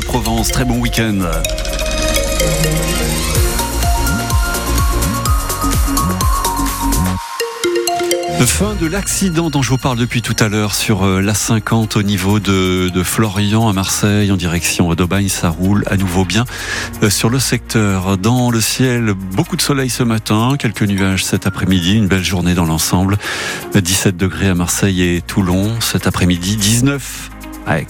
Provence. Très bon week-end. Fin de l'accident dont je vous parle depuis tout à l'heure sur euh, la 50 au niveau de, Florian à Marseille en direction d'Aubagne. Ça roule à nouveau bien euh, sur le secteur. Dans le ciel, beaucoup de soleil ce matin, quelques nuages cet après-midi, une belle journée dans l'ensemble. 17 degrés à Marseille et Toulon cet après-midi, 19 à Aix.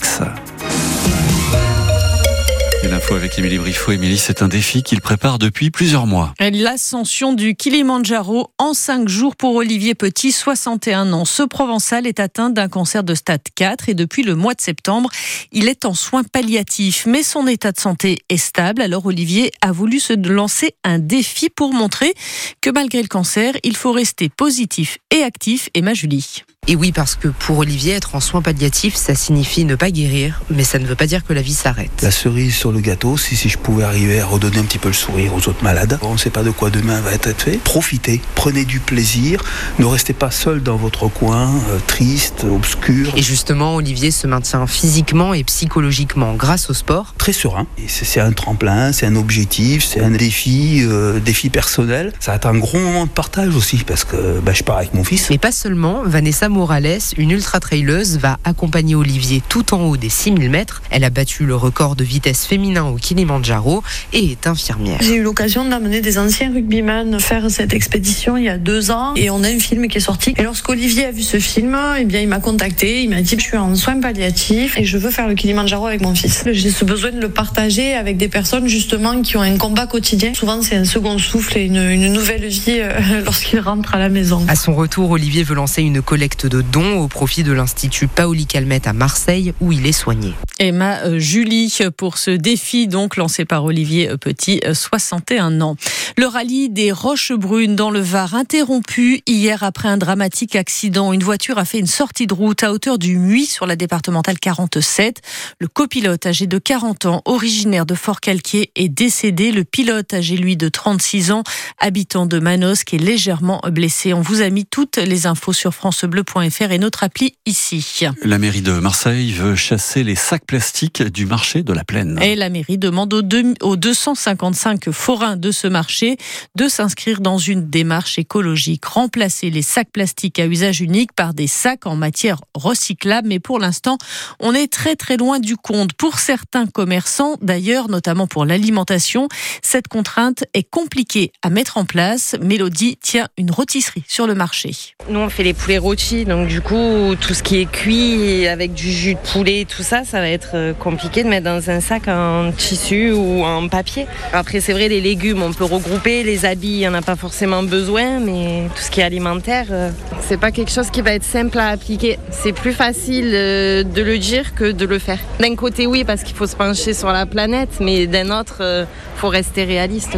L'info avec Émilie Briffaut. Émilie, c'est un défi qu'il prépare depuis plusieurs mois. L'ascension du Kilimanjaro en cinq jours pour Olivier Petit, 61 ans. Ce Provençal est atteint d'un cancer de stade 4 et depuis le mois de septembre, il est en soins palliatifs. Mais son état de santé est stable. Alors Olivier a voulu se lancer un défi pour montrer que malgré le cancer, il faut rester positif et actif. Emma Julie. Et oui, parce que pour Olivier, être en soins palliatifs, ça signifie ne pas guérir, mais ça ne veut pas dire que la vie s'arrête. La cerise sur le gâteau, si, si je pouvais arriver à redonner un petit peu le sourire aux autres malades. On ne sait pas de quoi demain va être fait. Profitez, prenez du plaisir, ne restez pas seul dans votre coin, euh, triste, obscur. Et justement, Olivier se maintient physiquement et psychologiquement grâce au sport. Très serein. C'est un tremplin, c'est un objectif, c'est un défi, euh, défi personnel. Ça va être un gros moment de partage aussi, parce que bah, je pars avec mon fils. Mais pas seulement, Vanessa Morales, une ultra-traileuse, va accompagner Olivier tout en haut des 6000 mètres. Elle a battu le record de vitesse féminin au Kilimanjaro et est infirmière. J'ai eu l'occasion d'amener des anciens rugbyman faire cette expédition il y a deux ans et on a un film qui est sorti. Et lorsqu'Olivier a vu ce film, eh bien, il m'a contacté, il m'a dit je suis en soins palliatifs et je veux faire le Kilimanjaro avec mon fils. J'ai ce besoin de le partager avec des personnes justement qui ont un combat quotidien. Souvent c'est un second souffle et une, une nouvelle vie euh, lorsqu'il rentre à la maison. À son retour, Olivier veut lancer une collecte de dons au profit de l'Institut Paoli Calmette à Marseille où il est soigné. Emma euh, Julie pour ce défi donc lancé par Olivier Petit, 61 euh, ans. Le rallye des Roches Brunes dans le Var interrompu hier après un dramatique accident. Une voiture a fait une sortie de route à hauteur du Muy sur la départementale 47. Le copilote âgé de 40 ans, originaire de Fort-Calquier, est décédé. Le pilote âgé lui de 36 ans, habitant de Manos, qui est légèrement blessé. On vous a mis toutes les infos sur francebleu.fr et notre appli ici. La mairie de Marseille veut chasser les sacs plastiques du marché de la plaine. Et la mairie demande aux, aux 255 forains de ce marché de s'inscrire dans une démarche écologique, remplacer les sacs plastiques à usage unique par des sacs en matière recyclable. Mais pour l'instant, on est très très loin du compte. Pour certains commerçants, d'ailleurs, notamment pour l'alimentation, cette contrainte est compliquée à mettre en place. Mélodie tient une rôtisserie sur le marché. Nous, on fait les poulets rôtis donc du coup, tout ce qui est cuit avec du jus de poulet, tout ça, ça va être euh, compliqué de mettre dans un sac en tissu ou en papier. Après, c'est vrai, les légumes, on peut regrouper. Les habits, il n'y en a pas forcément besoin, mais tout ce qui est alimentaire, euh, c'est pas quelque chose qui va être simple à appliquer. C'est plus facile euh, de le dire que de le faire. D'un côté, oui, parce qu'il faut se pencher sur la planète, mais d'un autre, faut rester réaliste.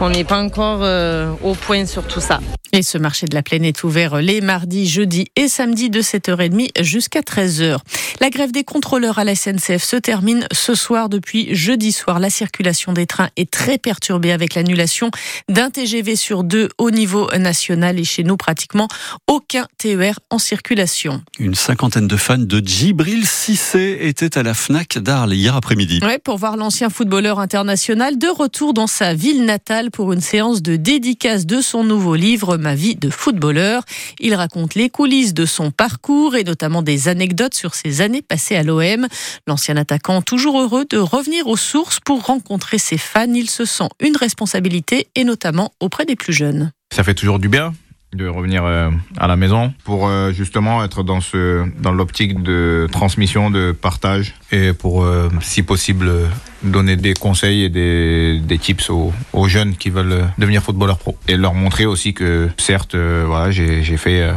On n'est pas encore au point sur tout ça. Et ce marché de la plaine est ouvert les mardis, jeudis et samedis de 7h30 jusqu'à 13h. La grève des contrôleurs à la SNCF se termine ce soir. Depuis jeudi soir, la circulation des trains est très perturbée avec l'annulation d'un TGV sur deux au niveau national et chez nous pratiquement aucun TER en circulation. Une cinquantaine de fans de Djibril Cissé étaient à la FNAC d'Arles hier après-midi. Ouais, pour voir l'ancien footballeur international de retour dans sa ville natale pour une séance de dédicace de son nouveau livre Ma vie de footballeur. Il raconte les coulisses de son parcours et notamment des anecdotes sur ses années passées à l'OM. L'ancien attaquant, toujours heureux de revenir aux sources pour rencontrer ses fans, il se sent une responsabilité et notamment auprès des plus jeunes. Ça fait toujours du bien de revenir euh, à la maison pour euh, justement être dans ce dans l'optique de transmission de partage et pour euh, si possible donner des conseils et des, des tips aux, aux, jeunes qui veulent devenir footballeurs pro et leur montrer aussi que certes voilà j'ai fait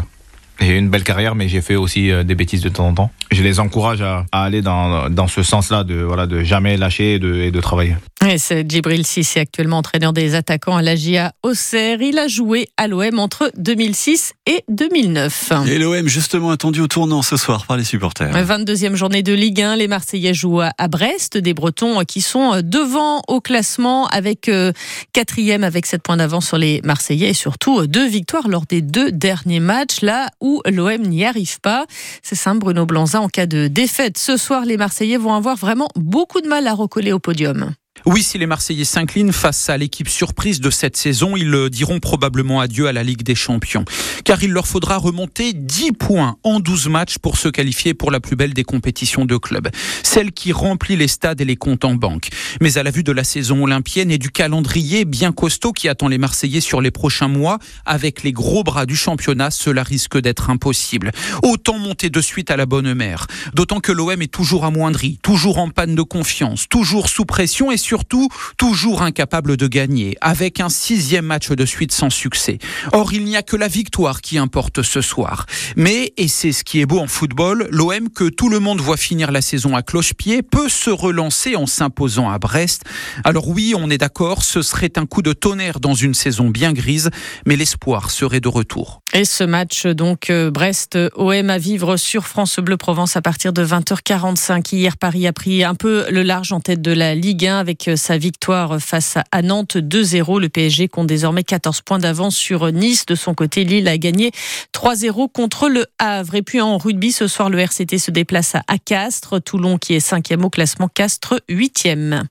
j'ai une belle carrière, mais j'ai fait aussi des bêtises de temps en temps. Je les encourage à, aller dans, dans ce sens-là, de, voilà, de jamais lâcher et de travailler. C'est Djibril Sissi, actuellement entraîneur des attaquants à l'AGIA Auxerre. Il a joué à l'OM entre 2006 et 2009. Et l'OM justement attendu au tournant ce soir par les supporters. 22e journée de Ligue 1, les Marseillais jouent à Brest, des Bretons qui sont devant au classement avec euh, quatrième avec 7 points d'avance sur les Marseillais et surtout euh, deux victoires lors des deux derniers matchs là où l'OM n'y arrive pas. C'est simple Bruno Blanza en cas de défaite. Ce soir, les Marseillais vont avoir vraiment beaucoup de mal à recoller au podium. Oui, si les Marseillais s'inclinent face à l'équipe surprise de cette saison, ils diront probablement adieu à la Ligue des Champions. Car il leur faudra remonter 10 points en 12 matchs pour se qualifier pour la plus belle des compétitions de club. Celle qui remplit les stades et les comptes en banque. Mais à la vue de la saison olympienne et du calendrier bien costaud qui attend les Marseillais sur les prochains mois, avec les gros bras du championnat, cela risque d'être impossible. Autant monter de suite à la bonne mère. D'autant que l'OM est toujours amoindri, toujours en panne de confiance, toujours sous pression et surtout toujours incapable de gagner, avec un sixième match de suite sans succès. Or, il n'y a que la victoire qui importe ce soir. Mais, et c'est ce qui est beau en football, l'OM que tout le monde voit finir la saison à cloche-pied peut se relancer en s'imposant à Brest. Alors oui, on est d'accord, ce serait un coup de tonnerre dans une saison bien grise, mais l'espoir serait de retour. Et ce match, donc, euh, Brest-OM à vivre sur France Bleu Provence à partir de 20h45. Hier, Paris a pris un peu le large en tête de la Ligue 1 avec sa victoire face à Nantes 2-0. Le PSG compte désormais 14 points d'avance sur Nice. De son côté, Lille a gagné 3-0 contre le Havre. Et puis en rugby, ce soir, le RCT se déplace à Castres. Toulon qui est cinquième au classement, Castres huitième.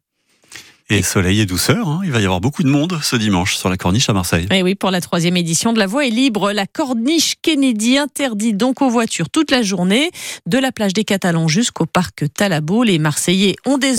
Et soleil et douceur, hein. il va y avoir beaucoup de monde ce dimanche sur la corniche à Marseille. Et oui, pour la troisième édition de La Voie est libre, la corniche Kennedy interdit donc aux voitures toute la journée, de la plage des Catalans jusqu'au parc Talabot. Les Marseillais ont des